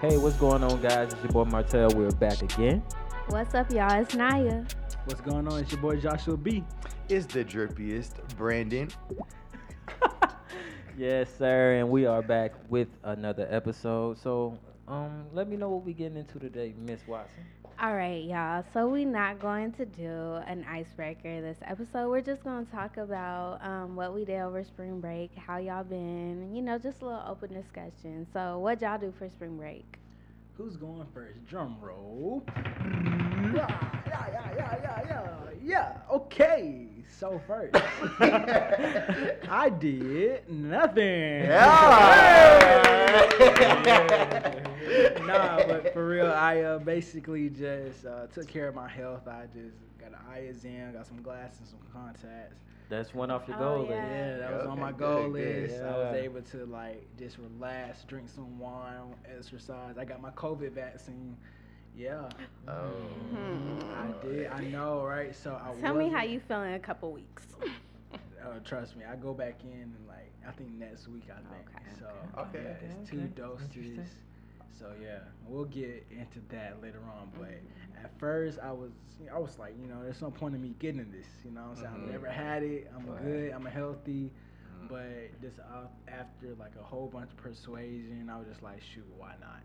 Hey, what's going on, guys? It's your boy Martel. We're back again. What's up, y'all? It's Naya. What's going on? It's your boy Joshua B. It's the drippiest, Brandon. Yes, sir, and we are back with another episode. So, um, let me know what we're getting into today, Miss Watson. All right, y'all. So we're not going to do an icebreaker this episode. We're just going to talk about um, what we did over spring break, how y'all been, you know, just a little open discussion. So, what y'all do for spring break? Who's going first? Drum roll. Yeah, yeah, yeah, yeah, yeah, yeah. Yeah. Okay. So first, I did nothing. Nah, but for real, I uh, basically just uh, took care of my health. I just got an eye exam, got some glasses, some contacts. That's one off your Oh, goal yeah. list. Yeah, that was on Okay, my good, goal good. list. I was able to like just relax, drink some wine, exercise. I got my COVID vaccine. Yeah, Oh. Hmm. I did. I know, right? So I Tell me how you feel in a couple weeks. Uh, trust me, I go back in and like I think next week. I think Okay, so. okay. yeah, Okay, it's two okay. doses. Interesting. So yeah, we'll get into that later on. But at first, I was I was like, you know, there's no point in me getting this. You know, what I'm saying Mhm. I've never had it. I'm Right. good. I'm healthy. Mhm. But just after like a whole bunch of persuasion, I was just like, shoot, why not?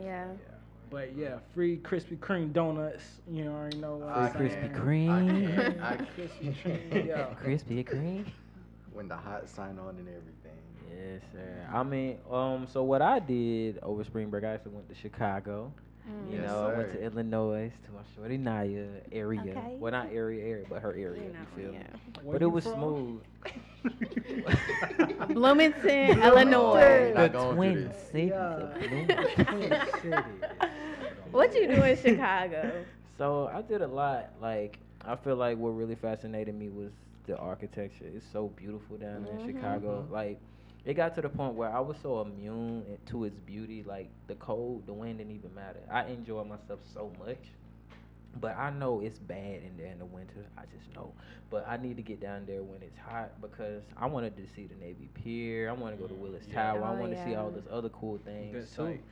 Yeah. Yeah. But yeah, free Krispy Kreme donuts. You know, already know what I I'm Free saying. Krispy I Kreme. can't. I Krispy can't. Kreme, yeah. Krispy Kreme. When the hot sign on and everything. Yes, sir. I mean, um, so what I did over spring break, I actually went to Chicago. You Yes, know, I went to Illinois to my shorty Naya area. Okay. Well, not area, area, but her area. You You, feel me? yeah. But it was from? smooth. Bloomington, Illinois. the Twin. Cities Yeah. Twin City. What you do in Chicago? So I did a lot. Like I feel like what really fascinated me was the architecture. It's so beautiful down there in. Chicago. Like it got to the point where I was so immune to its beauty. Like the cold, the wind didn't even matter. I enjoy myself so much. But I know it's bad in there in the winter. I just know. But I need to get down there when it's hot because I wanted to see the Navy Pier. I want to go to mm, Willis Yeah. Tower. I Oh, want to see all yeah. this other cool things Good too. sight.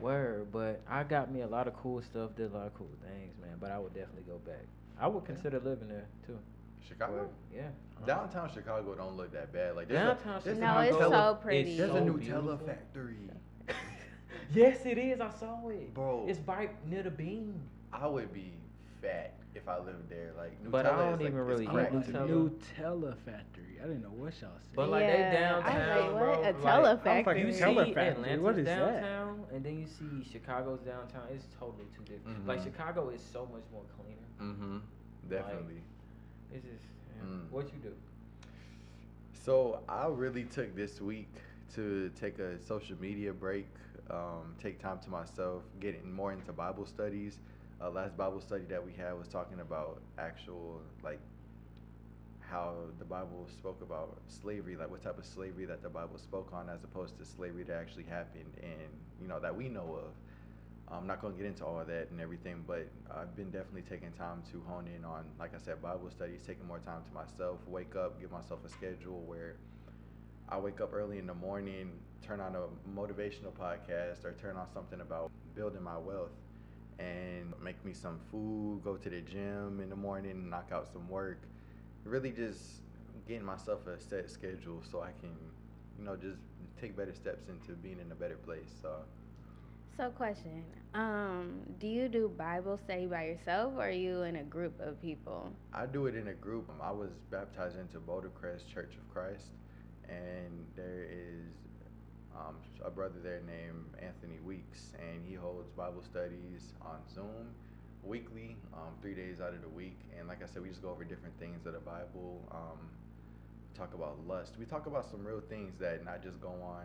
Word, but I got me a lot of cool stuff. Did a lot of cool things, man. But I would definitely go back. I would Yeah. consider living there too. Chicago. Yeah. Uh-huh. Downtown Chicago don't look that bad. Like there's Downtown a, there's No, it's Nutella- so pretty. There's so a beautiful. Nutella factory, Yes, it is. I saw it. bro. It's right near the bean. I would be fat if I lived there. Like Nutella But I don't is like, even it's really eat crack Nutella. Nutella factory. I didn't know what y'all said. But like they Yeah, I was downtown, like, what? bro. A like, Tella like, factory. You Nutella see factory, Atlanta's what is that? downtown, and then you see Chicago's downtown. It's totally two different. Like Mhm. Chicago is so much more cleaner. Mm-hmm. Definitely. It's just. Mm. what you do. So I really took this week to take a social media break, um, take time to myself, getting more into Bible studies. Uh, last Bible study that we had was talking about actual like how the Bible spoke about slavery, like what type of slavery that the Bible spoke on, as opposed to slavery that actually happened and you know that we know of. I'm not going to get into all of that and everything, but I've been definitely taking time to hone in on, like I said, Bible studies, taking more time to myself, wake up, give myself a schedule where I wake up early in the morning, turn on a motivational podcast or turn on something about building my wealth and make me some food, go to the gym in the morning, knock out some work. Really just getting myself a set schedule so I can, you know, just take better steps into being in a better place. So So, question: um, Do you do Bible study by yourself, or are you in a group of people? I do it in a group. I was baptized into Boulder Crest Church of Christ, and there is um, a brother there named Anthony Weeks, and he holds Bible studies on Zoom weekly, um, three days out of the week. And like I said, we just go over different things of the Bible. Um, talk about lust. We talk about some real things that not just go on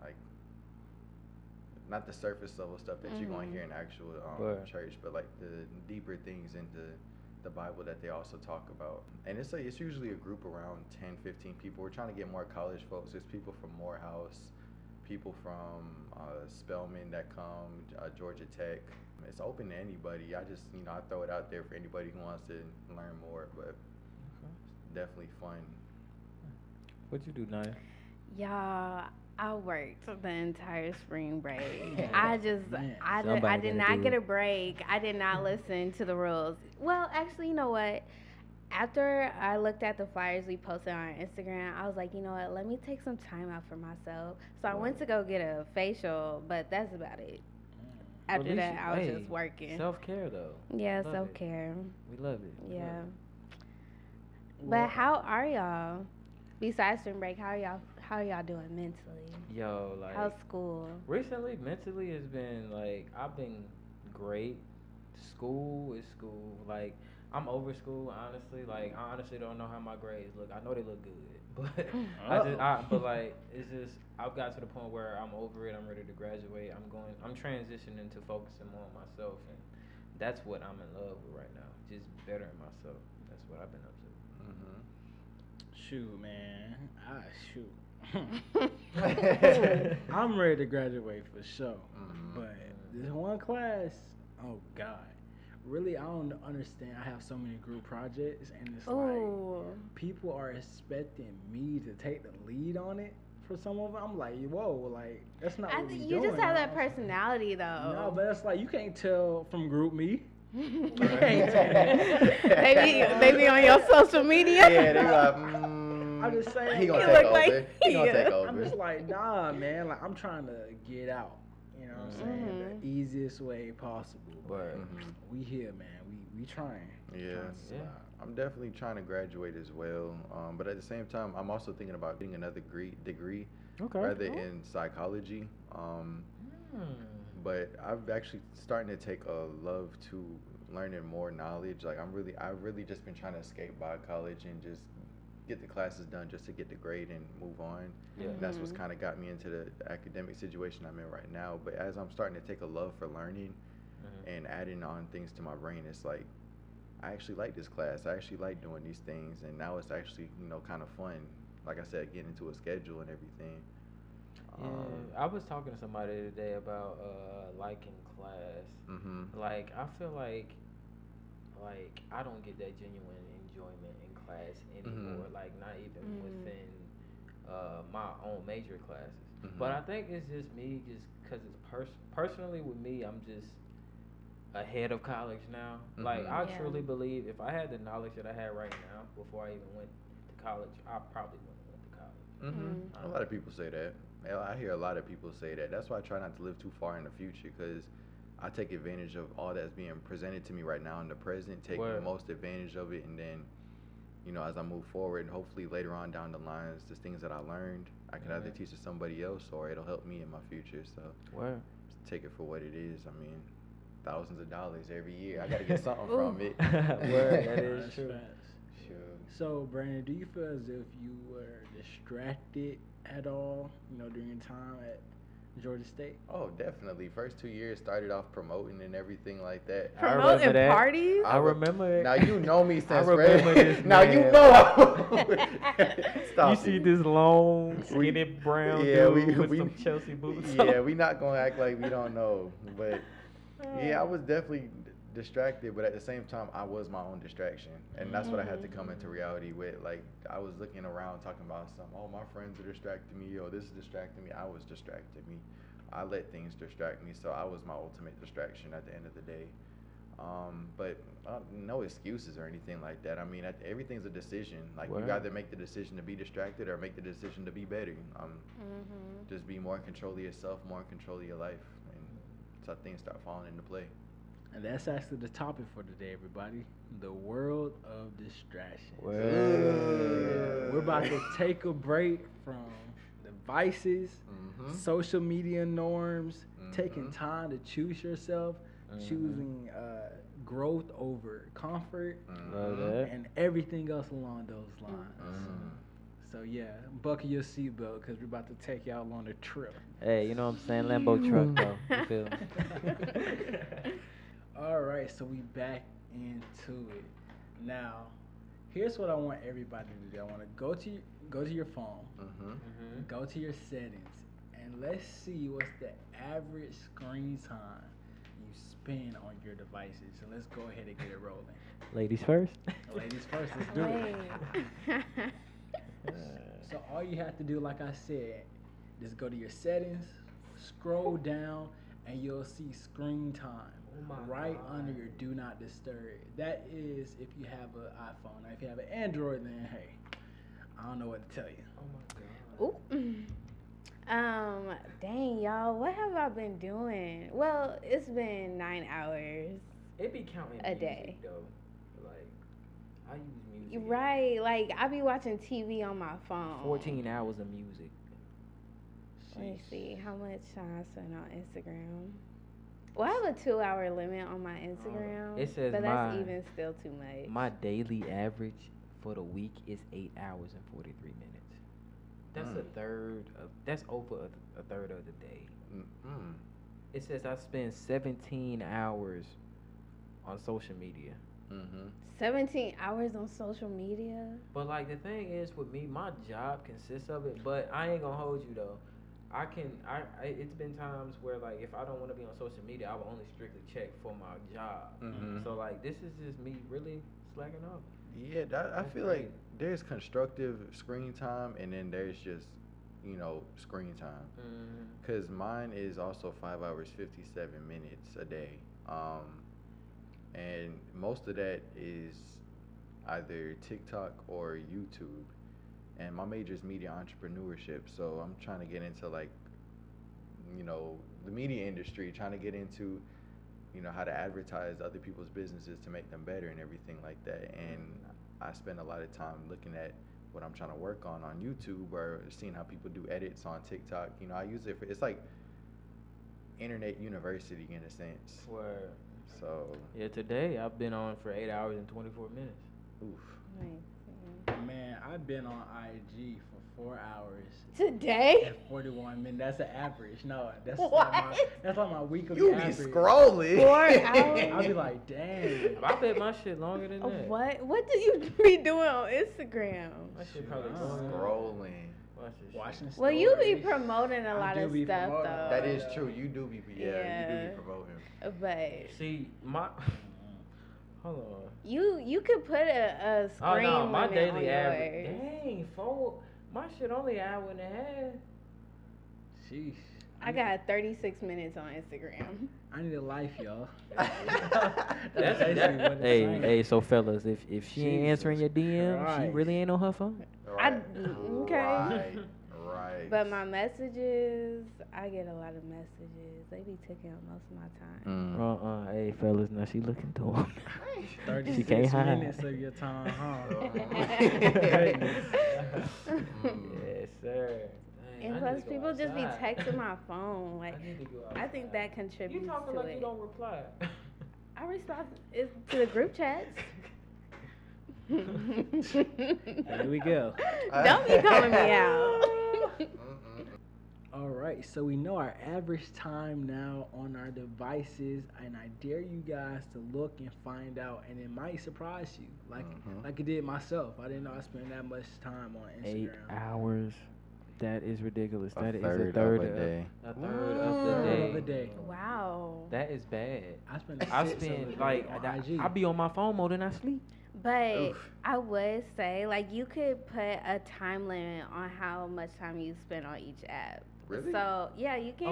like not the surface level stuff that you're going to hear in actual um, Right. church, but like the deeper things into the the Bible that they also talk about. And it's like it's usually a group around 10, 15 people. We're trying to get more college folks. There's people from Morehouse, people from uh, Spelman that come, uh, Georgia Tech. It's open to anybody. I just, you know, I throw it out there for anybody who wants to learn more, but it's definitely fun. What'd you do, Naya? Y'all, I worked the entire spring break. I just, Man. I did, I did not get it. a break. I did not listen to the rules. Well, actually, you know what? After I looked at the flyers we posted on Instagram, I was like, you know what? Let me take some time out for myself. So I went to go get a facial, but that's about it. Mm. After least that, I was hey, just working. Self care though. yeah, self care. We love it. we love Yeah. it. Well, But how are y'all? Besides spring break, how are y'all? How y'all doing mentally? Yo, like How's school? recently, mentally has been like I've been great. School is school. Like I'm over school, honestly. Like I honestly don't know how my grades look. I know they look good, but I just, I, but like it's just I've got to the point where I'm over it. I'm ready to graduate. I'm going. I'm transitioning to focusing more on myself, and that's what I'm in love with right now. Just bettering myself. That's what I've been up to. Mm-hmm. Shoot, man. Ah, shoot. I'm ready to graduate for sure. Mhm. But this one class, oh God. Really, I don't understand. I have so many group projects, and it's like Oh, people are expecting me to take the lead on it for some of them. I'm like, whoa, like that's not I what we you doing. just have that you know what I'm saying? personality though. No, but it's like you can't tell from GroupMe. maybe Right. maybe on your social media. Yeah, they like, mm, I'm just saying. He gonna You take over. like- he gonna take over. I'm just like, nah, man. Like I'm trying to get out. You know what I'm saying? Mhm. The easiest way possible. Word. Mhm. We here, man. We we trying. Yeah. Trying Yeah. I'm definitely trying to graduate as well. Um, but at the same time, I'm also thinking about getting another degree, degree Okay. rather in psychology. Um, Hmm. but I've actually starting to take a love to learning more knowledge. Like I'm really, I've really just been trying to escape by college and just get the classes done just to get the grade and move on. Yeah. And that's what's Mhm. kind of got me into the, the academic situation I'm in right now. But as I'm starting to take a love for learning Mhm. and adding on things to my brain, it's like I actually like this class. I actually like doing these things, and now it's actually you know kind of fun. Like I said, getting into a schedule and everything. Yeah, I was talking to somebody today about uh liking class. Mm-hmm. Like I feel like like I don't get that genuine enjoyment in class anymore. Mhm. Like not even Mm. within uh my own major classes. Mhm. But I think it's just me, just because it's pers- personally with me, I'm just ahead of college now. Like Mhm. I Yeah. truly believe if I had the knowledge that I had right now before I even went to college, I probably wouldn't have went to college. hmm Mhm. A lot of people say that. I hear a lot of people say that. That's why I try not to live too far in the future because I take advantage of all that's being presented to me right now in the present, take the most advantage of it, and then, you know, as I move forward, and hopefully later on down the lines, the things that I learned, I can either teach to somebody else or it'll help me in my future. So Where? just take it for what it is. I mean, thousands of dollars every year. I got to get something from it. Word, that is true. Sure. So, Brandon, do you feel as if you were distracted at all, you know, during your time at Georgia State? Oh, definitely. First two years started off promoting and everything like that. I Promoting remember that. parties. I remember it. Now you know me since remember Fred- this Now you man. know. I- Stop you it. see this long, We- skinny brown yeah, dude we- with we- some Chelsea boots. Yeah, we not gonna act like we don't know, but yeah, I was definitely d- distracted, but at the same time, I was my own distraction, and that's what I had to come into reality with. Like I was looking around, talking about some, oh, my friends are distracting me, oh, this is distracting me. I was distracting me. I let things distract me, so I was my ultimate distraction at the end of the day. Um, but uh, no excuses or anything like that. I mean, at, everything's a decision. Like Word. you either make the decision to be distracted or make the decision to be better. Um, Mhm. just be more in control of yourself, more in control of your life, and so things start falling into play. And that's actually the topic for today, everybody. The world of distraction. Word. We're about to take a break from devices, Mm-hmm. social media norms, taking Mhm. time to choose yourself, Mhm. choosing uh, growth over comfort, Mm-hmm. and everything else along those lines. Mm. So yeah, buckle your seatbelt because we're about to take y'all on a trip. Hey, you know what I'm saying? Lambo truck though. You feel me? All right, so we back into it. Now, here's what I want everybody to do. I want to go to go to your phone, Mm-hmm. Mhm. go to your settings, and let's see what's the average screen time you spend on your devices. So let's go ahead and get it rolling. Ladies first. Ladies first, let's do it. So all you have to do, like I said, Just go to your settings, scroll down, and you'll see screen time Oh right God. under your do not disturb. That is if you have an iPhone. Now, if you have an Android, then hey, I don't know what to tell you. Oh my god. Ooh. Um, dang y'all, what have I been doing? Well, it's been nine hours. It be counting A music, day. though. Like I use music. You Right, like I be watching TV on my phone. Fourteen hours of music. Let me see how much time I spend on Instagram. Well, I have a two-hour limit on my Instagram. it says but that's my- even still too much. My daily average for the week is eight hours and forty three minutes. That's a Mm. third of. That's over a, a third of the day. Mm-mm. It says I spend seventeen hours on social media. Mm-hmm. 17 hours on social media. But like the thing is with me, my job consists of it. But I ain't gonna hold you though. I can. I, I it's been times where like if I don't want to be on social media, I will only strictly check for my job. Mm-hmm. So like this is just me really slacking off. Yeah, that, I feel like there's constructive screen time, and then there's just you know screen time. Mm. Cause mine is also five hours fifty seven minutes a day, um, and most of that is either TikTok or YouTube. And my major is media entrepreneurship, so I'm trying to get into like, you know, the media industry, trying to get into, you know, how to advertise other people's businesses to make them better and everything like that. And I spend a lot of time looking at what I'm trying to work on on YouTube or seeing how people do edits on TikTok. You know, I use it for it's like internet university in a sense. Where So, yeah, today I've been on for eight hours and twenty four minutes. oof. Nice. Man, I've been on IG for four hours Today? and 41 minutes. That's the average. No, that's What? like my that's like my weekly You be average. scrolling. Four hours? I'll be like, dang. I bet my shit longer than that. What? What do you be doing on Instagram? My shit probably Wow. longer. than. Scrolling. My shit shit. Watching Well, you be stories. promoting a I lot do of be stuff promoting. though. That is true. You do be yeah, you do be promoting. But See my. Hold on. you you could put a, a screen Oh no, my daily average. Dang, four. My shit only an hour and a half. Sheesh. I got 36 minutes on Instagram. I need a life, y'all. That's, basically what it's hey, saying. hey, so fellas, if if she ain't answering your Jesus DM, she really ain't on her phone. I- okay. Right. Right. But my messages, I get a lot of messages. They be taking up most of my time. Mm. Uh uh, hey fellas, now she looking to him. 36 she can't hide. minutes of your time, huh? Mm. yes, sir. Dang, And I plus, need to go people just be texting my phone. Like, I need to go I think that contributes You talking to like it. you don't reply. I respond is to the group chats. There we go. Don't be calling me out. All right, so we know our average time now on our devices, and I dare you guys to look and find out, and it might surprise you, like Mhm. like it did myself. I didn't know I spent that much time on Instagram. Eight hours. That is ridiculous. A That is third a of third a of day. A third of Third the of day. the day. wow. That is bad. I spent. I spend like on I, IG. I be on my phone more than I sleep. But Oof. I would say, like, you could put a time limit on how much time you spend on each app. Really? So yeah, you can.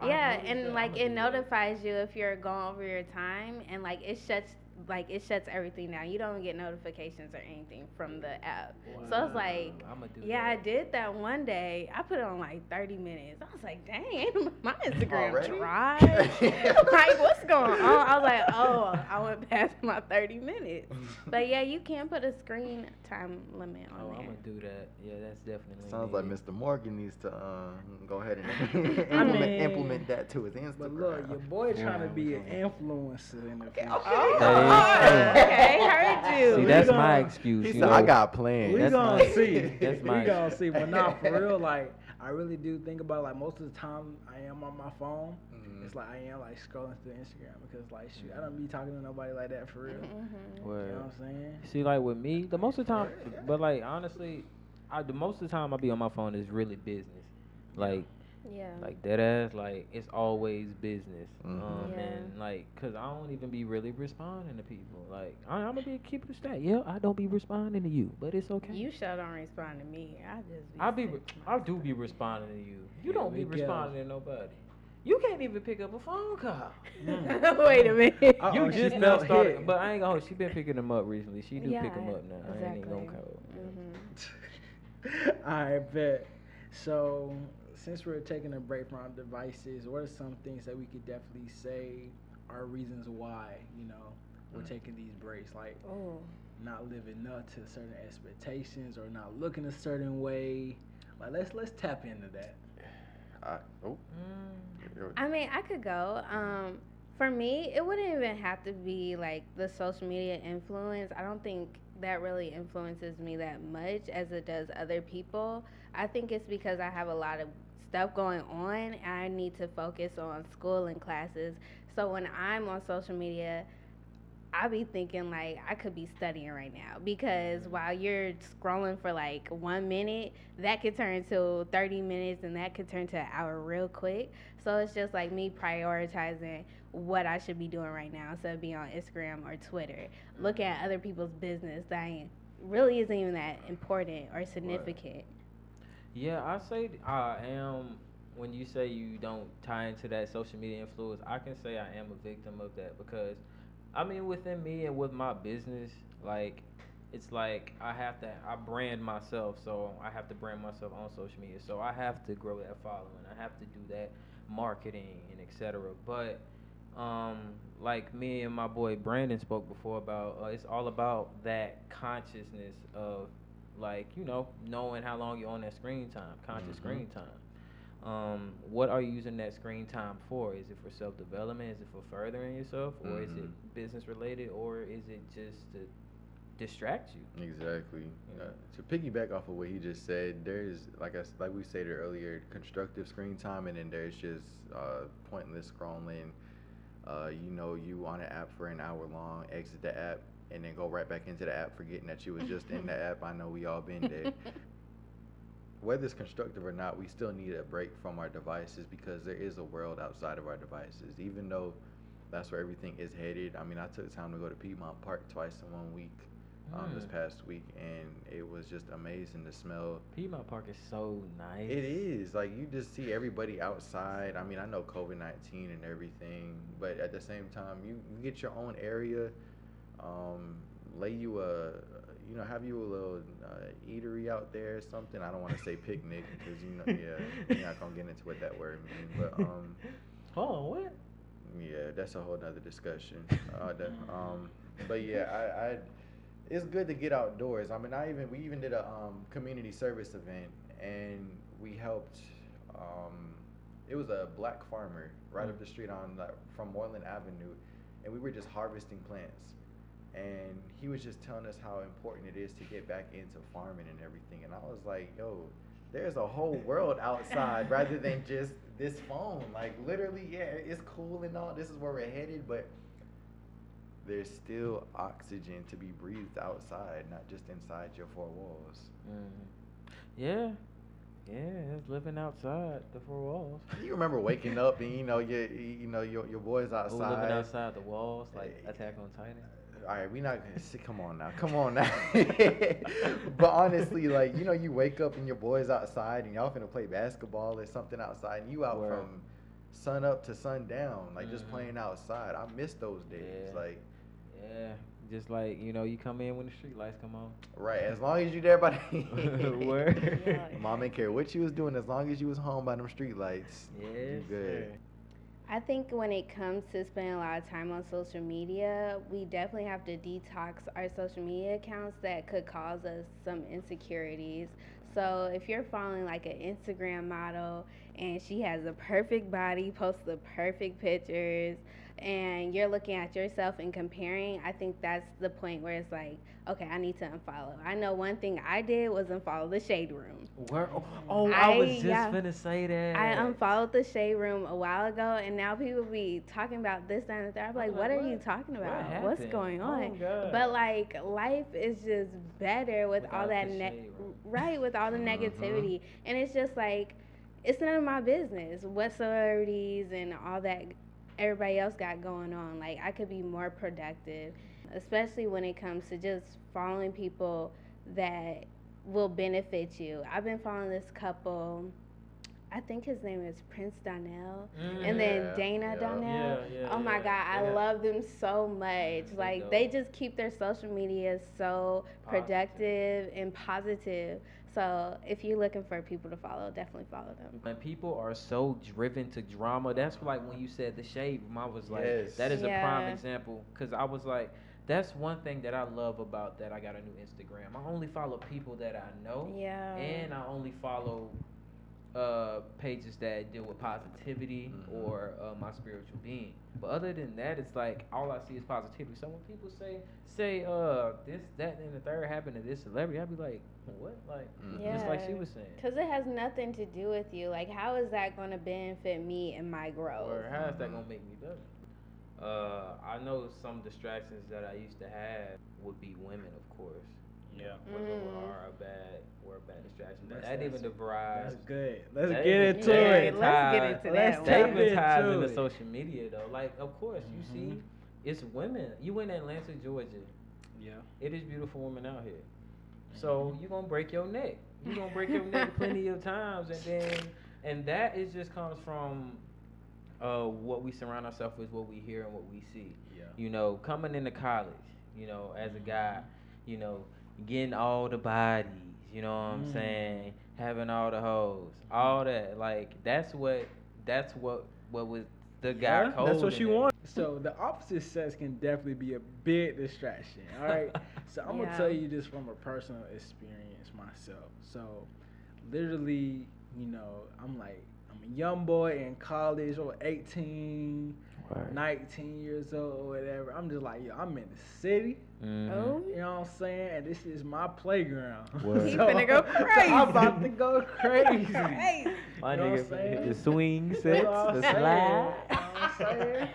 Oh yeah. Yeah, and that. like it do that. notifies you if you're going over your time, and like it shuts like it shuts everything down. You don't get notifications or anything from the app. So it's like, I'ma do yeah, I did that one day. I put it on like 30 minutes. I was like, dang, my Instagram Already? dry. like, what's going on? I was like, oh, I went past my 30 minutes. But yeah, you can put a screen time limit on Oh, I'm gonna do that. Yeah, that's definitely. Sounds like. Mr. Morgan needs to uh, go ahead and implement, implement that to his Instagram. But look, your boy trying to be an influencer in the future. Oh, That is- okay, heard you. See, We that's gonna- my excuse. he you said, "I got plans." We That's gonna my- see. that's my- we gonna see. But not for real. Like I really do think about like most of the time I am on my phone. Mhm. It's like I am like scrolling through Instagram because like shoot, I don't be talking to nobody like that for real. Mhm. You know what I'm saying? See, like with me, the most of the time, but like honestly, I the most of the time I be on my phone is really business. Like Yeah. Like dead ass, like it's always business. Mhm. Um, Yeah. and like, cause I don't even be really responding to people. Like, I, I'm gonna be keep it straight. Yeah, I don't be responding to you, but it's okay. You sure don't respond to me. I just be I be, re- I do be responding to you. You Here don't we be go. responding to nobody. You can't even pick up a phone call. Wait a minute. Uh-oh, you just felt now started, hit. but I ain't gonna. She been picking them up recently. She do pick them up now. I ain't even gonna call. Mhm. I bet. So, since we're taking a break from our devices, what are some things that we could definitely say are reasons why, you know, we're Mm. taking these breaks? Like Oh. not living up to certain expectations or not looking a certain way. Like let's let's tap into that. I, oh, Mm. I mean, I could go. Um, for me, it wouldn't even have to be like the social media influence. I don't think that really influences me that much as it does other people. I think it's because I have a lot of stuff going on I need to focus on school and classes. So when I'm on social media, I be thinking like I could be studying right now because mm-hmm. while you're scrolling for like one minute, that could turn to 30 minutes and that could turn to an hour real quick. So it's just like me prioritizing what I should be doing right now instead of being on Instagram or Twitter, looking mm-hmm. at other people's business that really isn't even that important or significant. Yeah, I say I am. When you say you don't tie into that social media influence, I can say I am a victim of that because, I mean, within me and with my business, like, it's like I have to. I brand myself, so I have to brand myself on social media. So I have to grow that following. I have to do that marketing and etc. But, um, like me and my boy Brandon spoke before about, uh, it's all about that consciousness of like you know knowing how long you're on that screen time conscious Mhm. screen time um, what are you using that screen time for is it for self-development is it for furthering yourself or is Mhm. it business related or is it just to distract you Exactly. Yeah. Uh, to piggyback off of what he just said, there's like i like we stated earlier, constructive screen time, and then there's just uh, pointless scrolling. Uh, you know, you on an app for an hour long, exit the app, and then go right back into the app, forgetting that you was just in the app. I know we all been there. Whether it's constructive or not, we still need a break from our devices because there is a world outside of our devices. Even though that's where everything is headed. I mean, I took time to go to Piedmont Park twice in one week um, this Mm. past week, and it was just amazing to smell. Piedmont Park is so nice It is like you just see everybody outside. I mean, I know COVID nineteen and everything, but at the same time, you, you get your own area. Um, lay you a, you know, have you a little uh, eatery out there or something. I don't want to say picnic because you know, yeah, you're not gonna get into what that word means, but um, oh what yeah, that's a whole nother discussion. Uh, that, um, but yeah, I, I, it's good to get outdoors. I mean, I even we even did a um, community service event, and we helped. Um, it was a black farmer right up Mm. the street on like, from Moreland Avenue, and we were just harvesting plants. And he was just telling us how important it is to get back into farming and everything. And I was like, yo, there's a whole world outside rather than just this phone. Like literally, yeah, it's cool and all. This is where we're headed, but there's still oxygen to be breathed outside, not just inside your four walls. mm. yeah yeah it's living outside the four walls You remember waking up and you know your you know your your boys outside. living outside the walls like Eh, Attack on Titan All right, we not gonna sit. Come on now, come on now. but honestly, like you know, you wake up and your boys outside and y'all finna play basketball or something outside, and you out Word. from sun up to sun down, like just Mhm. playing outside. I miss those days. Yeah. Like yeah just like you know you come in when the street lights come on right, as long as you there by the Word. Yeah. Mom didn't care what you was doing, as long as you was home by them street lights. you yes good. sir. I think when it comes to spending a lot of time on social media, we definitely have to detox our social media accounts that could cause us some insecurities. So if you're following like an Instagram model and she has a perfect body, posts the perfect pictures, and you're looking at yourself and comparing, I think that's the point where it's like, okay, I need to unfollow. I know one thing I did was unfollow the shade room. Where, oh, oh, I, was just yeah. finna say that. I unfollowed the shade room a while ago, and now people be talking about this, that, and the third. I'm like, I'm what, are you what? talking What about? What's going Oh, on? God. But like, life is just better with all that ne- right with all the Mhm. negativity, and it's just like. it's none of my business what celebrities and all that everybody else got going on. Like I could be more productive, especially when it comes to just following people that will benefit you. I've been following this couple. I think his name is Prince Donnell, and mm, then Yeah, Dana yeah. Donnell. Yeah, yeah, oh my yeah. God, I Yeah. love them so much. Like they just keep their social media so Positive. productive and positive. So if you're looking for people to follow, definitely follow them. When people are so driven to drama, that's like when you said the shade room. I was like, Yes. that is a prime example. Cause I was like, that's one thing that I love about that I got a new Instagram. I only follow people that I know, Yeah. and I only follow uh, pages that deal with positivity Mhm. or uh, my spiritual being. But other than that, it's like all I see is positivity. So when people say say uh this that and the third happened to this celebrity, I'd be like, what? Like Mhm. just like she was saying. Because it has nothing to do with you. Like, how is that going to benefit me and my growth? Or how is that Mhm. gonna make me better? Uh, I know some distractions that I used to have would be women, of course. Yeah. Women Mm. are a bad, were a bad distraction. But That's- that even that's- derives. That's good. Let's That get into that Yeah, it. let's get ties- into Let's that That one. tap even ties into into it. social media though. Like, of course, you see, Mhm. it's women. You in Atlanta, Georgia. Yeah. It is beautiful women out here. So Mhm. you gonna break your neck. You're gonna break your neck plenty of times, and then and that is just comes from uh, what we surround ourselves with, what we hear, and what we see. Yeah. You know, coming into college, you know, as a guy, you know, getting all the bodies, you know what I'm Mm. saying, having all the hoes, all that. Like that's what that's what what was the guy Yeah. That's what she wanted. So the opposite sex can definitely be a big distraction. All right. so I'm Yeah. gonna tell you this from a personal experience myself. So literally, you know, I'm like I'm a young boy in college or 18, Right. 19 years old or whatever. I'm just like, yo, I'm in the city. Mhm. Oh, You know what I'm saying? And this is my playground. Word. He finna go so I'm about to go crazy. Crazy. My You know what nigga, I'm the swing That's sets, the slide. You know what I'm saying?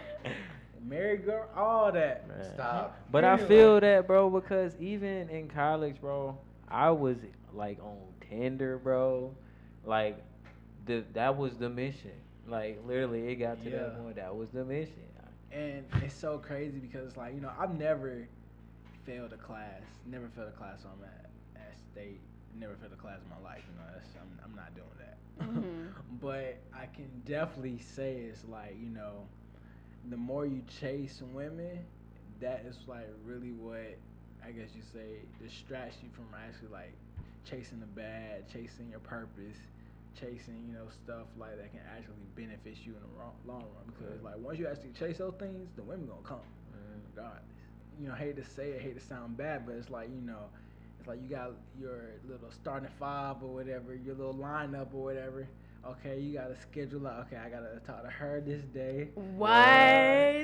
Merry girl, all that. Man. Stop. But I Anyway. feel that, bro, because even in college, bro, I was like on Tinder, bro. Like, the that was the mission. Like, literally, it got to Yeah. that point. That was the mission. And it's so crazy because like, you know, I've never failed a class. Never failed a class on at, at state. Never failed a class in my life, you know, that's I'm I'm not doing that. Mhm. but I can definitely say it's like, you know, the more you chase women, that is like really what I guess you say distracts you from actually like chasing the bad, chasing your purpose, chasing you know stuff like that can actually benefit you in the wrong, long run. Because Right. like once you actually chase those things, the women gonna come Mm. regardless. You know, hate to say it, hate to sound bad, but it's like you know, it's like you got your little starting five or whatever, your little lineup or whatever. Okay, you gotta schedule out. Okay, I gotta talk to her this day. What?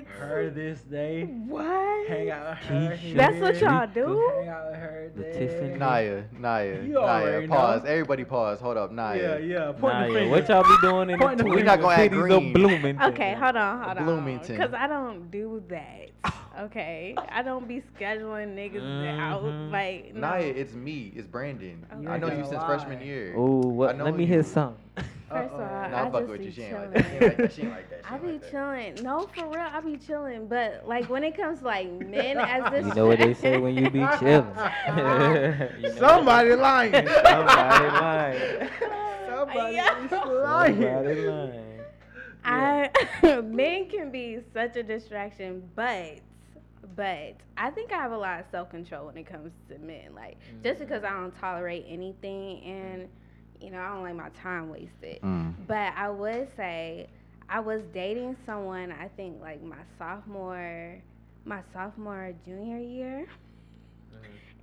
Her this day. What? Hang out with her. Here. That's what y'all do? Hang out with her. The there. Tiffany. Naya, Naya, You Naya. Pause. know. Everybody pause. Hold up, Yeah, Naya. yeah. Point Nah, the yeah, finger. what y'all be doing in Point the the We're not gonna act green. of Bloomington? Okay, hold on, hold on. Bloomington. Because I don't do that. Okay, I don't be scheduling niggas that out mm-hmm. like no. Naya, it's me. It's Brandon. Okay. I know you You since ain't freshman year. Oh, what? Let me you. hear some. First of all, Uh-oh. Nah, I I'm just with be you. She ain't like chilling. that. She ain't like that. Like that. I be like that. chilling. No, for real, I be chilling. But like when it comes to like men as this, You know what they say when you be chilling. You know Somebody lying. Somebody lying. Somebody Yeah. lying. Somebody lying. I men can be such a distraction, but but I think I have a lot of self control when it comes to men. Like just because I don't tolerate anything and you know I don't like my time wasted. Mm. But I would say I was dating someone I think like my sophomore my sophomore junior year.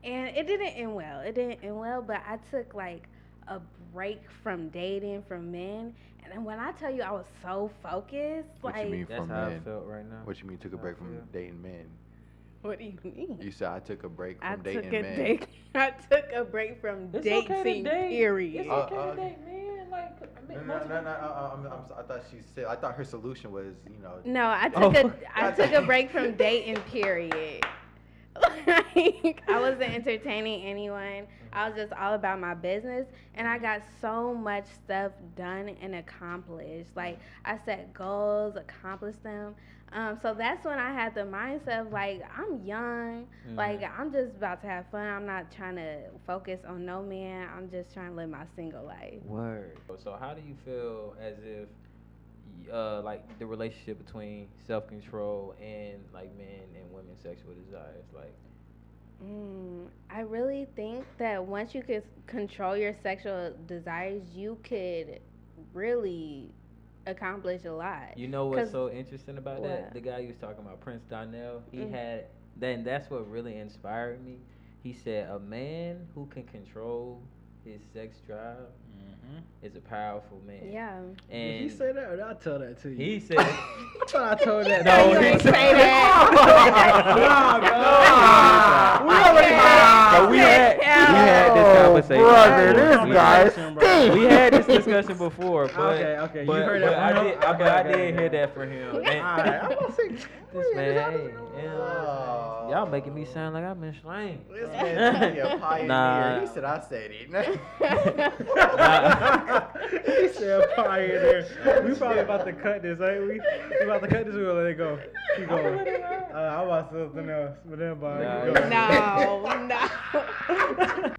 And it didn't end well. It didn't end well, but I took like a break from dating from men. And then when I tell you I was so focused, What you mean That's from how I men? felt right now. What you mean took a break from feel. dating men? What do you mean? You said I took a break from I dating took a men. date I took a break from It's dating okay to date. period. It's Uh, okay uh, to date, man. Like, I No, mean, no, most no, no. I, I'm, I'm, I thought she said. I thought her solution was, you know. No, I took Oh. a I took a break from dating period. like I wasn't entertaining anyone. I was just all about my business and I got so much stuff done and accomplished. Like I set goals, accomplished them. Um, so that's when I had the mindset of like I'm young, Mhm. like I'm just about to have fun. I'm not trying to focus on no man. I'm just trying to live my single life. Word. So how do you feel as if, y- uh, like the relationship between self control and like men and women's sexual desires, like? Mm, I really think that once you could control your sexual desires, you could really accomplish a lot. You know what's so interesting about that? The guy you was talking about, Prince Donnell, he Mm. had then that's what really inspired me. He said a man who can control his sex drive Mm-hmm. is a powerful man. Yeah. And Did he say that or did I tell that to you? he said I thought I told that. No, you he ain't said- say that. Nah, We already had- but we had we had this Oh, conversation. brother, before. this We- guy We had this discussion before, but Okay, okay, you heard but that I did, him? but Okay, I did okay. hear that from him. And- Alright, I'm gonna say, This man, hey, you know what I'm saying? y'all making me sound like I've been slang. This man be a pioneer. Nah. He said I said it. he said pioneer. We probably about to cut this, ain't we? We about to cut this. We gonna let it go. Keep going. Uh, I'm about to say something else, but then, but Nah, keep no, no.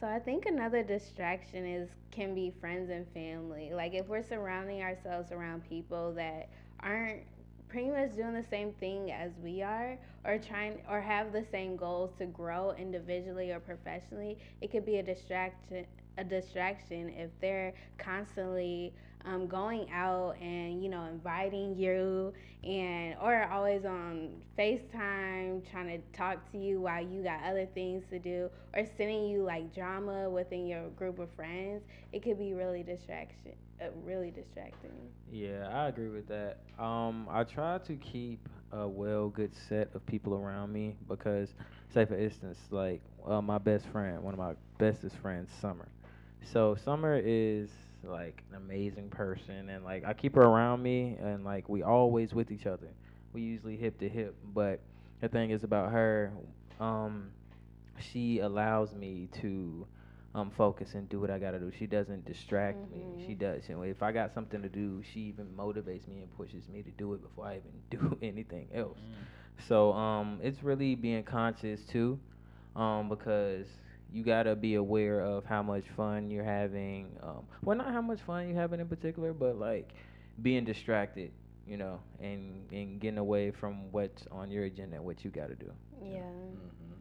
So I think another distraction is can be friends and family. Like if we're surrounding ourselves around people that aren't pretty much doing the same thing as we are or trying or have the same goals to grow individually or professionally, it could be a distraction a distraction if they're constantly um, going out and you know inviting you and or always on FaceTime trying to talk to you while you got other things to do or sending you like drama within your group of friends it could be really distraction uh, really distracting Yeah, I agree with that. Um, I try to keep a well good set of people around me because, say for instance, like uh, my best friend, one of my bestest friends, Summer. So Summer is like an amazing person, and like I keep her around me, and like we always with each other. We usually hip to hip, but the thing is about her, um, she allows me to um, focus and do what I gotta do. She doesn't distract me. She does. And if I got something to do, she even motivates me and pushes me to do it before I even do anything else. So um, it's really being conscious too, um, because you gotta be aware of how much fun you're having. Um, well, not how much fun you're having in particular, but like being distracted, you know, and and getting away from what's on your agenda and what you gotta do. yeah hmm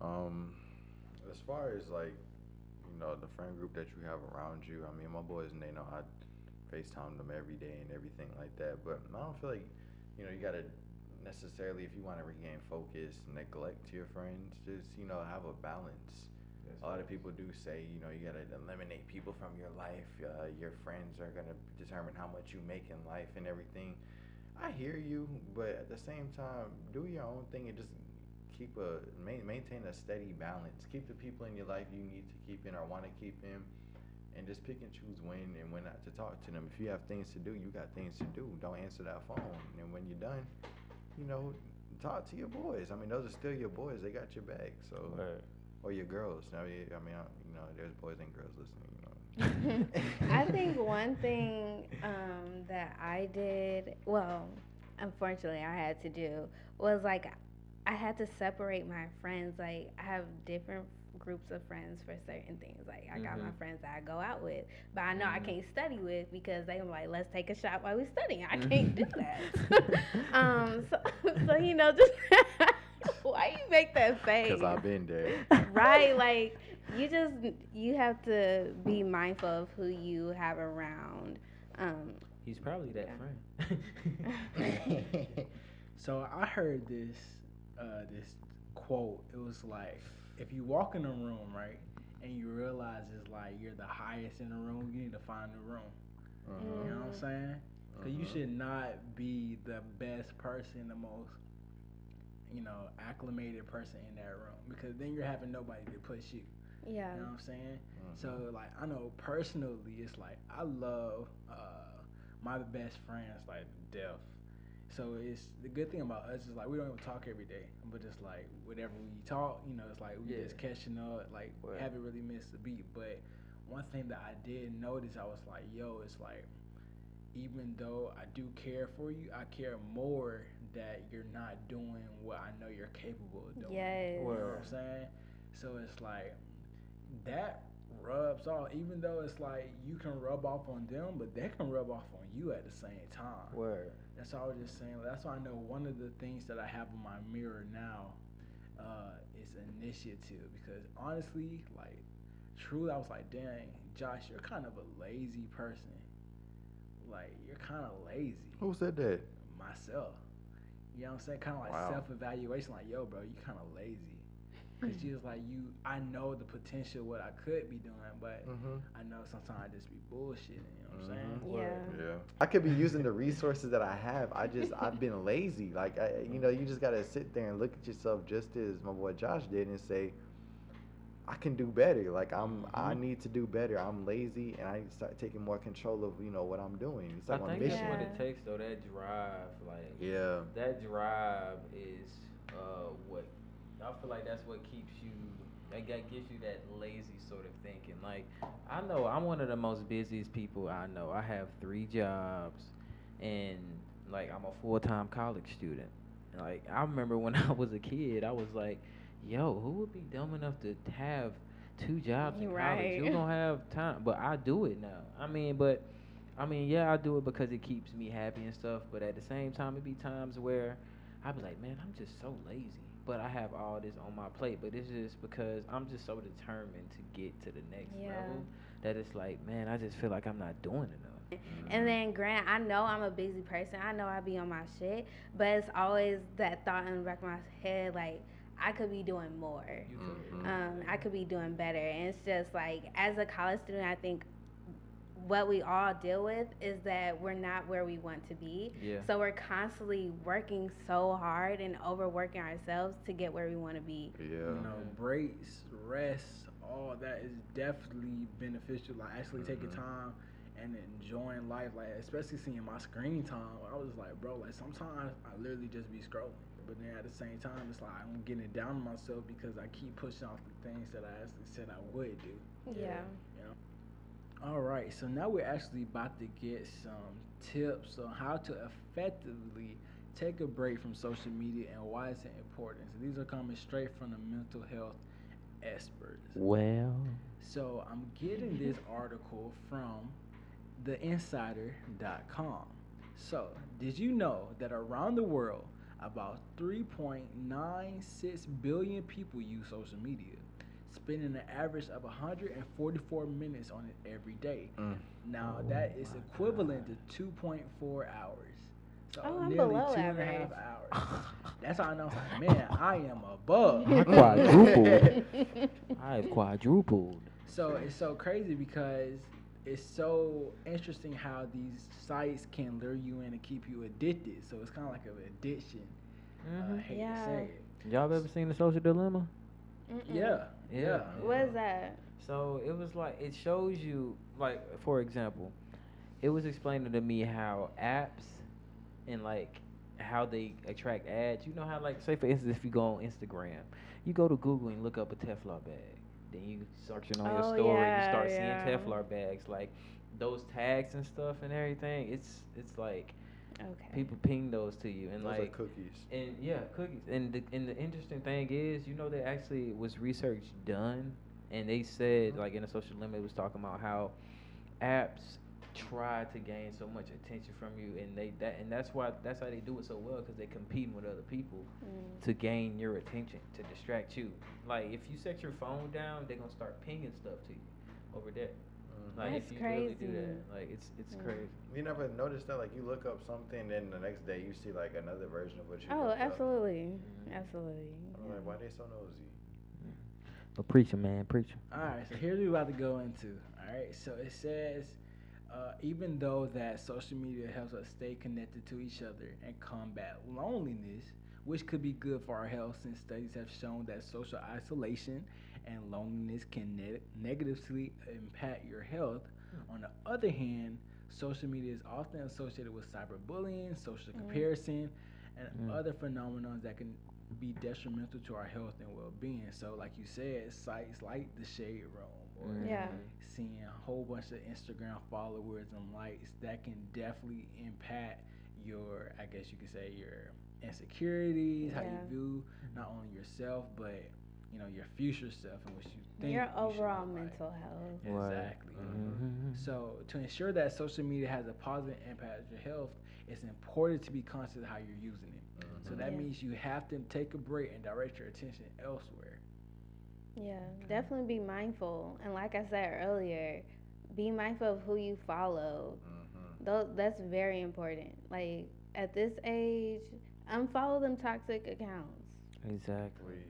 Um, as far as like, you know, the friend group that you have around you, I mean, my boys and they know I FaceTime them every day and everything like that. But I don't feel like, you know, you gotta necessarily, if you want to regain focus, neglect your friends. Just you know, have a balance. A lot of people do say, you know, you gotta eliminate people from your life. Uh, your friends are gonna determine how much you make in life and everything. I hear you, but at the same time, do your own thing and just keep a main, maintain a steady balance. Keep the people in your life you need to keep in or want to keep in, and just pick and choose when and when not to talk to them. If you have things to do, you got things to do. Don't answer that phone, and when you're done, you know, talk to your boys. I mean, those are still your boys. They got your back. So Word. or your girls. I mean, I mean, I- you know, there's boys and girls listening. You know. I think one thing um, that I did, well, unfortunately, I had to do was like I had to separate my friends. Like I have different groups of friends for certain things. Like I got my Mhm. friends that I go out with, but I know I Mhm. can't study with because they're like, let's take a shot while we studying. I can't do that. um, so, so you know, just why you make that face? Cause I've been there. right like you just you have to be mindful of who you have around um He's probably that Yeah. friend. So I heard this uh, this quote. It was like, if you walk in a room, right, and you realize it's like you're the highest in the room, you need to find a room. Mhm. You know what I'm saying? Cause you Mhm. should not be the best person, the most, you know, acclimated person in that room, because then you're having nobody to push you. yeah You know what I'm saying? Mhm. So like I know personally, it's like I love uh, my best friends like death. So it's the good thing about us is like we don't even talk every day, but just like whatever we talk, you know, it's like we Yeah. just catching up, like Right. haven't really missed a beat. But one thing that I did notice, I was like, yo, it's like even though I do care for you, I care more that you're not doing what I know you're capable of doing. Yes. You know what I'm saying? So it's like that rubs off, even though it's like you can rub off on them, but they can rub off on you at the same time. Word. That's all I was just saying. That's why I know one of the things that I have on my mirror now uh, is initiative. Because honestly, like, truly, I was like, dang, Josh, you're kind of a lazy person. Like, you're kind of lazy. Who said that? Myself. You know what I'm saying? Kind of like Wow. self evaluation. Like, yo, bro, you kind of lazy. Cause she was like, you, I know the potential what I could be doing, but Mm-hmm. I know sometimes I just be bullshitting. You know what I'm saying? Mhm. Yeah. Yeah. I could be using the resources that I have. I just I've been lazy. Like I, you know, you just gotta sit there and look at yourself just as my boy Josh did and say, I can do better. Like I'm I Mhm. need to do better. I'm lazy and I need to start taking more control of you know what I'm doing. It's I like my think mission. that's what it takes though. That drive, like Yeah. that drive is uh what I feel like that's what keeps you that gives you that lazy sort of thinking. Like I know I'm one of the most busiest people I know. I have three jobs and like I'm a full time college student. Like I remember when I was a kid, I was like, yo, who would be dumb enough to have two jobs in college? You don't have time. But I do it now. I mean, but I mean, yeah, I do it because it keeps me happy and stuff. But at the same time, it be times where I'd be like, man, I'm just so lazy. But I have all this on my plate. But it's just because I'm just so determined to get to the next Yeah. level that it's like, man, I just feel like I'm not doing enough. And then, Grant, I know I'm a busy person. I know I be on my shit, but it's always that thought in the back of my head, like I could be doing more. You feel me? Mhm. Um, I could be doing better. And it's just like, as a college student, I think what we all deal with is that we're not where we want to be. Yeah. So we're constantly working so hard and overworking ourselves to get where we want to be. Yeah. You know, breaks, rest, all that is definitely beneficial. Like actually taking Mhm. time and enjoying life. Like especially seeing my screen time. I was like, bro, like sometimes I literally just be scrolling. But then at the same time, it's like I'm getting down on myself because I keep pushing off the things that I actually said I would do. Yeah. All right, so now we're actually about to get some tips on how to effectively take a break from social media and why it's important. So these are coming straight from the mental health experts. Well, So I'm getting this article from theinsider.com. So, did you know that around the world, about 3.96 billion people use social media, spending an average of 144 minutes on it every day? Mm. Now, Oh that is my equivalent to 2.4 hours. So, Oh, I'm nearly below two and a half average. hours. That's how I know. It's like, man, I am above. I quadrupled. I have quadrupled. So it's so crazy because it's so interesting how these sites can lure you in and keep you addicted. So it's kind of like an addiction. Uh, I hate Yeah. to say it. Y'all ever seen the Social Dilemma? Mm-mm. Yeah. Yeah. What is that? So it was like it shows you like for example, it was explaining to me how apps and like how they attract ads. You know how like say for instance if you go on Instagram, you go to Google and look up a Telfar bag. Then you searching on your Oh, story, yeah, you start yeah. seeing Telfar bags like those tags and stuff and everything. It's it's like Okay. people ping those to you and Those like are cookies. and yeah, cookies. And the and the interesting thing is, you know, there actually was research done, and they said like in a Social Dilemma was talking about how apps try to gain so much attention from you, and they that and that's why that's how they do it so well because they competing with other people Mm. to gain your attention to distract you. Like if you set your phone down, they're gonna start pinging stuff to you over there. Mhm. Like That's if you really do crazy. that, like it's it's Mm. crazy. You never noticed that? Like you look up something, then the next day you see like another version of what you. Oh, looked up. absolutely. Mhm. Absolutely. I'm like, why they so nosy? But preacher, man, preacher. All right, so here's what we're about to go into. All right, so it says, uh, even though that social media helps us stay connected to each other and combat loneliness, which could be good for our health, since studies have shown that social isolation and loneliness can ne- negatively impact your health. On the other hand, social media is often associated with cyberbullying, social Mm. comparison, and Mm. other phenomena that can be detrimental to our health and well-being. So, like you said, sites like the Shade Room or Mm. Yeah. seeing a whole bunch of Instagram followers and likes that can definitely impact your, I guess you could say, your insecurities, how you view not only yourself but you know your future self and what you think Your you overall look like. mental health. Right. Exactly. Mhm. So to ensure that social media has a positive impact on your health, it's important to be conscious of how you're using it. So mm-hmm. that Yeah. means you have to take a break and direct your attention elsewhere. Yeah, definitely be mindful. And like I said earlier, be mindful of who you follow. Mm-hmm. Though that's very important. Like at this age, unfollow them toxic accounts. Exactly.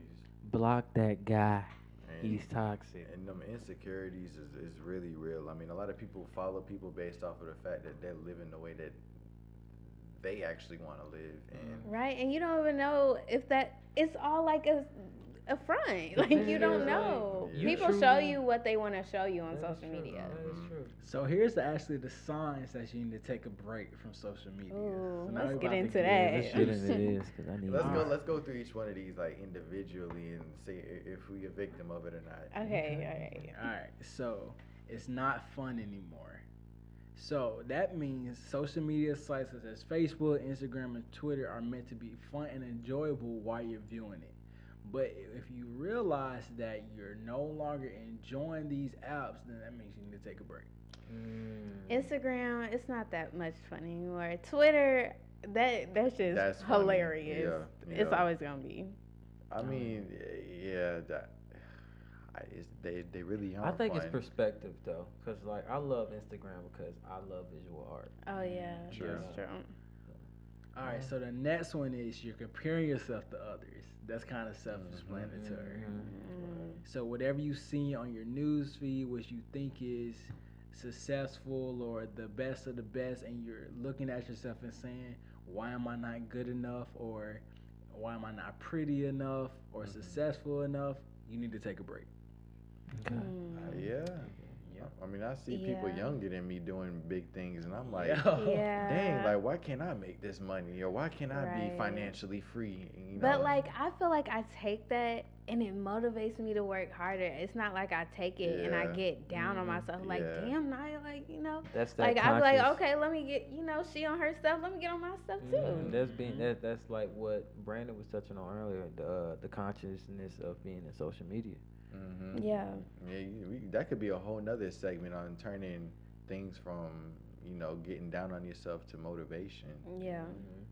Please. Block that guy. And- He's toxic. And them insecurities is, is really real. I mean, a lot of people follow people based off of the fact that they're living the way that they actually want to live. And Right? And you don't even know if that it's all like a a front. Like you don't know. you People show truly- you what they want to show you on That is social true. media. That is true. So here's the, actually the signs that you need to take a break from social media. Ooh, so let's get into that. Let's get into this because I need. let's go. Alright. Let's go through each one of these like individually and see if we a victim of it or not. Okay, all right. All right, so it's not fun anymore. So that means social media sites such as Facebook, Instagram, and Twitter are meant to be fun and enjoyable while you're viewing it. But if you realize that you're no longer enjoying these apps, then that means you need to take a break. Mm. Instagram, it's not that much fun anymore. Twitter, that that's just That's hilarious. Yeah, It's yeah. always gonna be. I mean, yeah, that. I, it's, they they really are. I think it's perspective though, cause like I love Instagram because I love visual art. Oh yeah, True. that's true. All right, so the next one is you're comparing yourself to others. That's kind of self-explanatory. Mhm. Mm. So whatever you see on your news feed, what you think is successful or the best of the best, and you're looking at yourself and saying, "Why am I not good enough?" or "Why am I not pretty enough?" or Mhm. "Successful enough?" You need to take a break. Okay. Uh, Mm. yeah. Yeah. I mean, I see people Yeah. younger than me doing big things, and I'm like, Yeah. dang, like why can't I make this money, or why can't I Right. be financially free? You know? But like I feel like I take that and it motivates me to work harder. It's not like I take it and I get down on Mhm. myself like, Yeah. damn, Naya, like you know, That's that like I'm like, okay, let me get, you know, she on her stuff, let me get on my stuff too. Mhm, That's being Mhm. that that's like what Brandon was touching on earlier, the uh, the consciousness of being in social media. Hmm Yeah. Yeah, we, that could be a whole nother segment on turning things from you know getting down on yourself to motivation. Yeah. Mhm.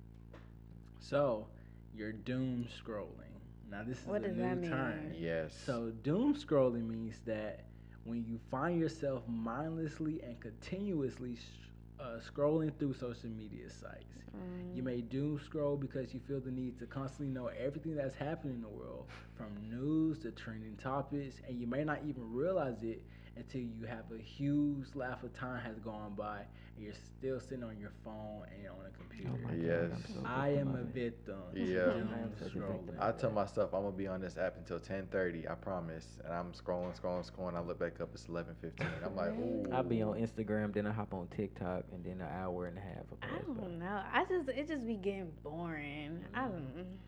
So you're doom scrolling. Now this is What a does new that mean? term. Yes. So doom scrolling means that when you find yourself mindlessly and continuously sh- uh, scrolling through social media sites. Mm. You may doom scroll because you feel the need to constantly know everything that's happening in the world, from news to trending topics, and you may not even realize it until you have a huge laugh of time has gone by and you're still sitting on your phone and on a Oh computer. my God, Yes. I'm so I am a it. victim. Yeah. I am such a scrolling. victim. I tell myself I'm gonna be on this app until 10:30. I promise. And I'm scrolling, scrolling, scrolling. I look back up, it's 11:15. I'm like, ooh. I'll be on Instagram, then I hop on TikTok, and then an hour and a half. will I don't know. I just it just be getting boring. I mm. don't.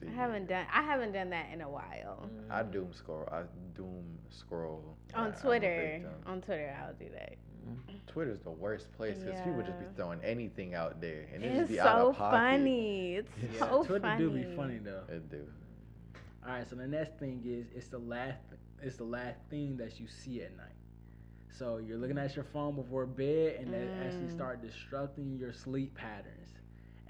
See, I haven't done. I haven't done that in a while. I Mhm. doom scroll. I doom scroll. On I'm Twitter, on Twitter, I'll do that. Mhm. Twitter's the worst place because people just be throwing anything out there and it just It's be out so of pocket. funny. It's Yeah, so Twitter funny. do be funny though. It do. All right, so the next thing is it's the last it's the last thing that you see at night. So you're looking at your phone before bed, and that actually Mm. start disrupting your sleep patterns.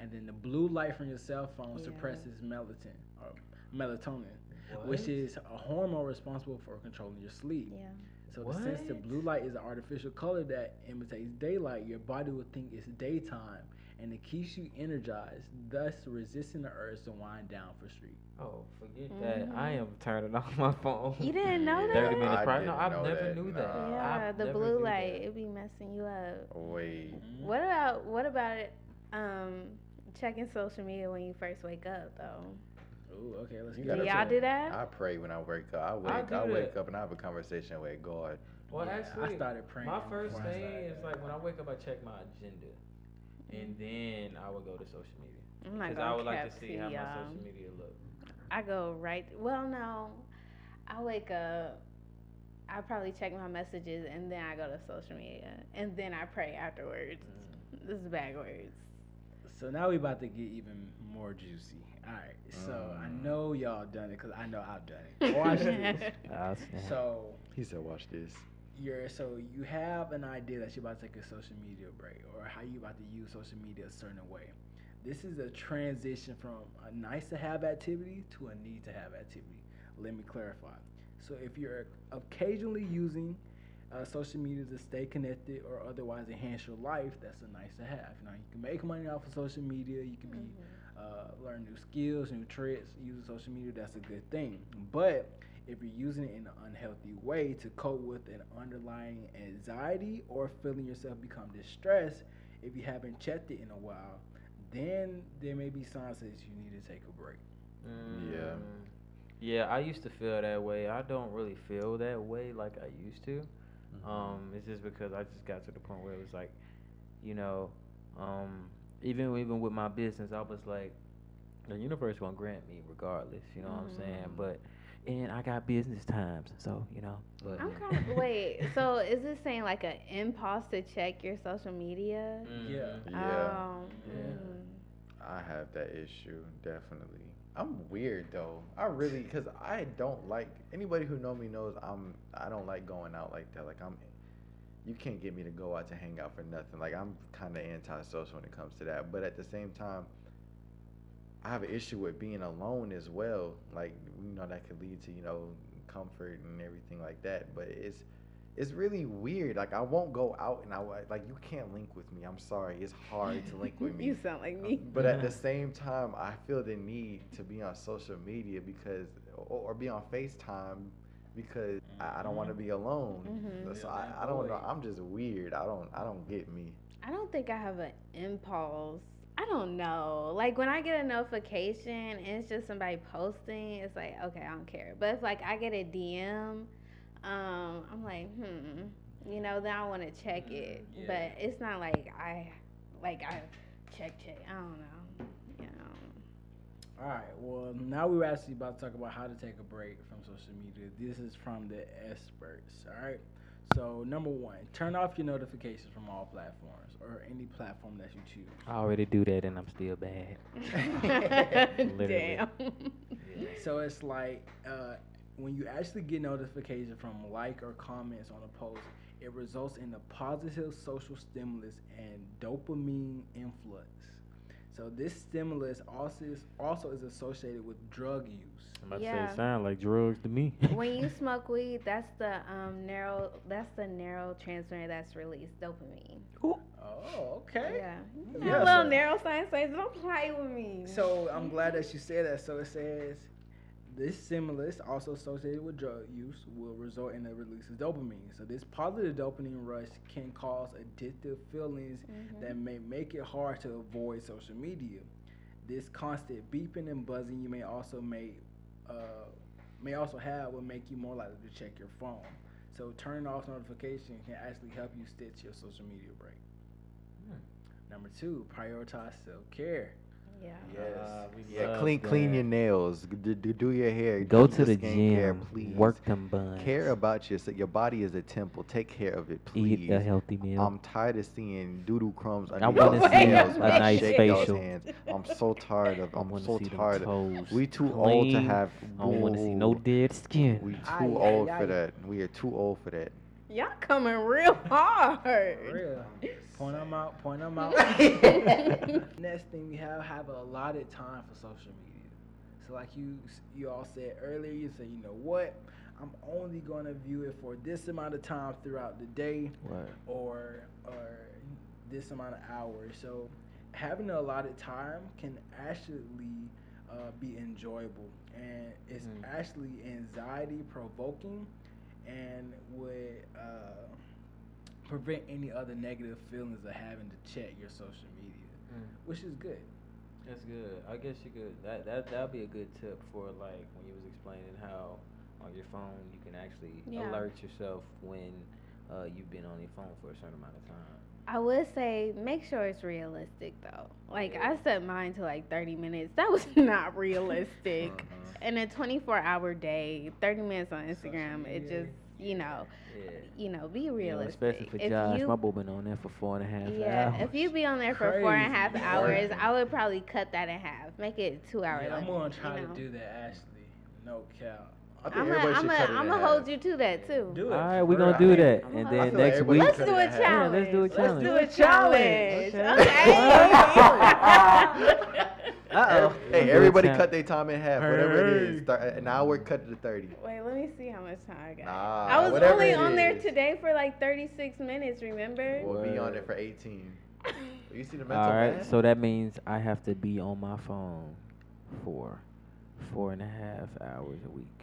And then the blue light from your cell phone Yeah. suppresses melatonin or melatonin, What? which is a hormone responsible for controlling your sleep. Yeah. So the since the blue light is an artificial color that imitates daylight, your body will think it's daytime, and it keeps you energized, thus resisting the urge to wind down for sleep. Oh, forget that. I am turning off my phone. You didn't know that? 30 minutes prior. No, I've never that, knew that. nah. Yeah, I've the blue light that. it be messing you up. Wait. What about what about it? Um, checking social media when you first wake up though. Ooh, okay, let's You get Do y'all it. do that? I pray when I wake up. I I wake. I, do wake up and I have a conversation with God. Well, Yeah, I actually, started praying My first thing is like when I wake up, I check my agenda, and then I would go to social media because I would like to see how my y'all. social media look. I go right. Well, no, I wake up. I probably check my messages and then I go to social media and then I pray afterwards. Mm. This is backwards. So now we about to get even more juicy. All right. So I Mm. know y'all done it because I know I've done it. Watch this. Ah. So He said, "Watch this." you're so you have an idea that you're about to take a social media break or how you about to use social media a certain way. This is a transition from a nice to have activity to a need to have activity. Let me clarify. So if you're occasionally using uh, social media to stay connected or otherwise enhance your life, that's a nice to have. You know, you can make money off of social media. You can be uh, learn new skills, new tricks using social media. That's a good thing. But if you're using it in an unhealthy way to cope with an underlying anxiety or feeling yourself become distressed, if you haven't checked it in a while, then there may be signs that you need to take a break. Yeah. Mm, Yeah, I used to feel that way. I don't really feel that way like I used to. Mm-hmm. Um, it's just because I just got to the point where it was like, you know, um, even even with my business, I was like, the universe gonna grant me regardless. You know what I'm saying? Mhm. But and I got business times, so you know. But I'm kind of wait. So is this saying like an impulse to check your social media? Yeah. Mhm. Yeah. Um, Yeah. mm. I have that issue definitely. I'm weird though. I really cuz I don't like anybody who know me knows I'm I don't like going out like that. Like I'm you can't get me to go out to hang out for nothing. Like I'm kind of antisocial when it comes to that. But at the same time I have an issue with being alone as well. Like you know that could lead to, you know, comfort and everything like that, but it's it's really weird. Like I won't go out and I like you can't link with me. I'm sorry. It's hard to link with me. you sound like me. But at the same time, I feel the need to be on social media because, or, or be on FaceTime because I, I don't want to be alone. Mhm. So Yeah, I, I don't know. boy. I'm just weird. I don't. I don't get me. I don't think I have an impulse. I don't know. Like when I get a notification and it's just somebody posting, it's like, okay, I don't care. But if like I get a DM, um, I'm like, hmm, you know, then I want to check it. Mm, yeah. But it's not like I, like I check check. I don't know. You know. All right. Well, now we're actually about to talk about how to take a break from social media. This is from the experts. All right. So number one, turn off your notifications from all platforms or any platform that you choose. I already do that, and I'm still bad. Literally. Damn. So it's like uh, when you actually get notification from like or comments on a post, it results in a positive social stimulus and dopamine influx. So this stimulus also is, also is associated with drug use. I'm about Yeah. to say, sound like drugs to me. when you smoke weed, that's the um neuro that's the neurotransmitter that's released, dopamine. Oh, okay. Yeah. You Yeah, know, little so- neuroscience says don't play with me. So I'm glad that you said that. So it says this stimulus, also associated with drug use, will result in the release of dopamine. So this positive dopamine rush can cause addictive feelings Mhm. that may make it hard to avoid social media. This constant beeping and buzzing you may also may uh, may also have will make you more likely to check your phone. So turning off notifications can actually help you stitch your social media break. Hmm. Number two, prioritize self care. Yeah. Yes. Ah, we yeah. love Clean, clean your nails. D- d- do your hair. Go do to the skincare, gym. please. Work them buns. Care about your your body is a temple. Take care of it, please. Eat a healthy meal. I'm tired of seeing doodle crumbs I under wanna y'all's see nails a when I nice shake y'all's facial. hands. I'm so tired of. I I'm wanna so see tired. Of, toes we too old to clean. have. I don't want to see no dead skin. We too Aye, aye, old aye. for that. We are too old for that. Y'all coming real hard. For real. Point them out. Point them out. Next thing we have have a allotted time for social media. So like you you all said earlier, you say you know what, I'm only gonna view it for this amount of time throughout the day, What? or or this amount of hours. So having a allotted time can actually uh, be enjoyable, and it's Mhm. actually anxiety provoking, and would uh, prevent any other negative feelings of having to check your social media, Mm. which is good. That's good. I guess you could. That that that'd be a good tip for like when you was explaining how on your phone you can actually Yeah. alert yourself when uh, you've been on your phone for a certain amount of time. I would say make sure it's realistic though. Like I set mine to like 30 minutes. That was not realistic. Mhm. In a 24 hour day, 30 minutes on Social Instagram, it media. just, you know, Yeah. you know, be You know, realistic. especially for If Josh, you- my boy been on there for four and a half yeah, hours. if you be on there for four and a half hours, I would probably cut that in half. Make it two hours. Yeah, I'm gonna try you know? to do that, Ashley. No cap. I think I'm everybody gonna should I'm cut it in I'm half. hold you to that too. Do it. All right, for we real. gonna do I that, I'm and hoping- then I feel like next everybody week. Let's cut do it a in half. challenge. Yeah, let's do a challenge. Let's do a challenge. challenge. Okay. Uh-oh. Hey, everybody cut their time in half, whatever it is. Hey. Thir- an hour, cut to thirty. Wait, let me see how much time I got. Nah, I was whatever only it on there is. today for like 36 minutes, remember? We'll be on Word. it for eighteen. You see the mental All right, math? so that means I have to be on my phone for four and a half hours a week.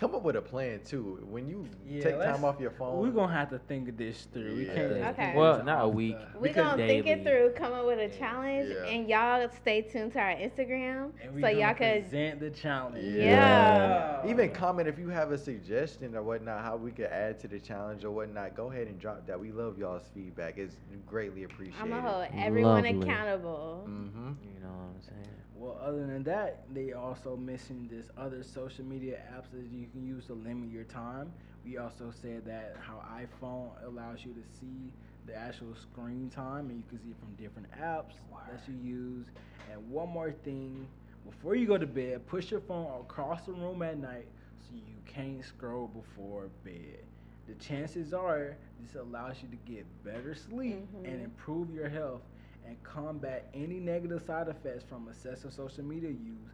Come up with a plan too. When you Yeah, take time off your phone, We're gonna have to think of this through. We Yeah. can't just Okay. Well, not a off week. the- we Because gonna think it through, come up with a challenge, Yeah. and y'all stay tuned to our Instagram And we so gonna y'all could. present the challenge. Yeah. Even comment if you have a suggestion or whatnot, how we could add to the challenge or whatnot. Go ahead and drop that. We love y'all's feedback. It's greatly appreciated. I'm gonna hold everyone Lovely. accountable. Mm-hmm. You know what I'm saying? Well, other than that, they also mentioned this other social media apps that you can use to limit your time. We also said that how iPhone allows you to see the actual screen time, and you can see it from different apps that you use. And one more thing, before you go to bed, push your phone across the room at night so you can't scroll before bed. The chances are this allows you to get better sleep and Mhm. improve your health and combat any negative side effects from excessive social media use,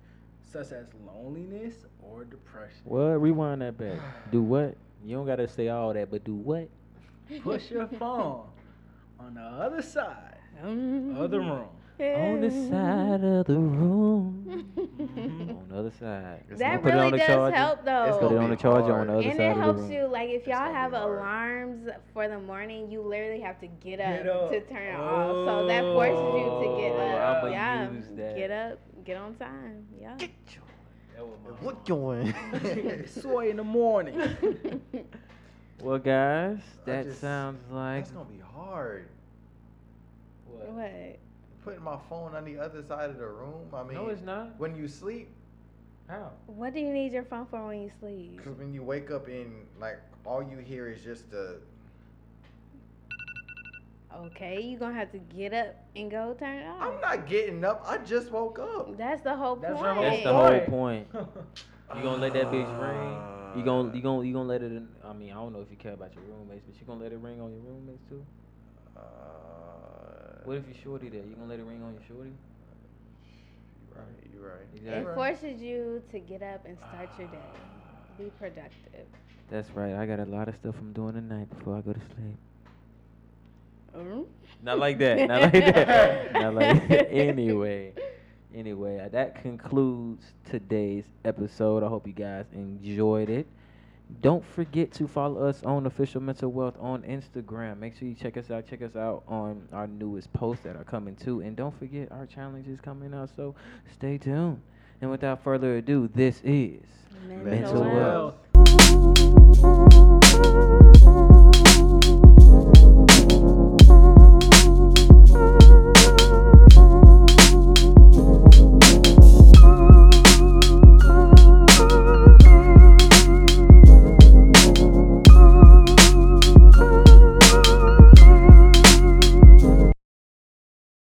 such as loneliness or depression. What? Rewind that back. Do what? You don't gotta say all that, but do what? Push your phone on the other side Mm. of the room. On the side of the room. On the other side. It's That gonna put it really does charger. help though. It's Put it on the charger on the other and side it of the helps room. you like if y'all have alarms for the morning you literally have to get up, Get up. to turn it off so that oh. forces you to get Oh, up I'ma yeah get up get on time yeah What going? Soy in the morning. Well, guys, that just- sounds like. That's gonna be hard. what Putting my phone on the other side of the room. I mean, No, it's not. when you sleep, How? what do you need your phone for when you sleep because when you wake up and like all you hear is just the. okay you're gonna have to get up and go turn it off I'm not getting up. I just woke up. that's the whole That's point the whole That's the whole point. point. You gonna let that bitch ring? You gonna you gonna you gonna let it? In, I mean, I don't know if you care about your roommates, but you gonna let it ring on your roommates too? Uh, What if you shorty there? You gonna let it ring on your shorty? You're right. You're right. it forces you to get up and start your day be productive That's right. I got a lot of stuff I'm doing tonight before I go to sleep. Mm? Not like that. Not like that. Not like that. Anyway, anyway, uh, that concludes today's episode. I hope you guys enjoyed it. Don't forget to follow us on official mental wealth on Instagram. Make sure you check us out. Check us out on our newest posts that are coming too. And don't forget our challenge is coming out. So stay tuned. And without further ado, this is mental Mental wealth Wealth.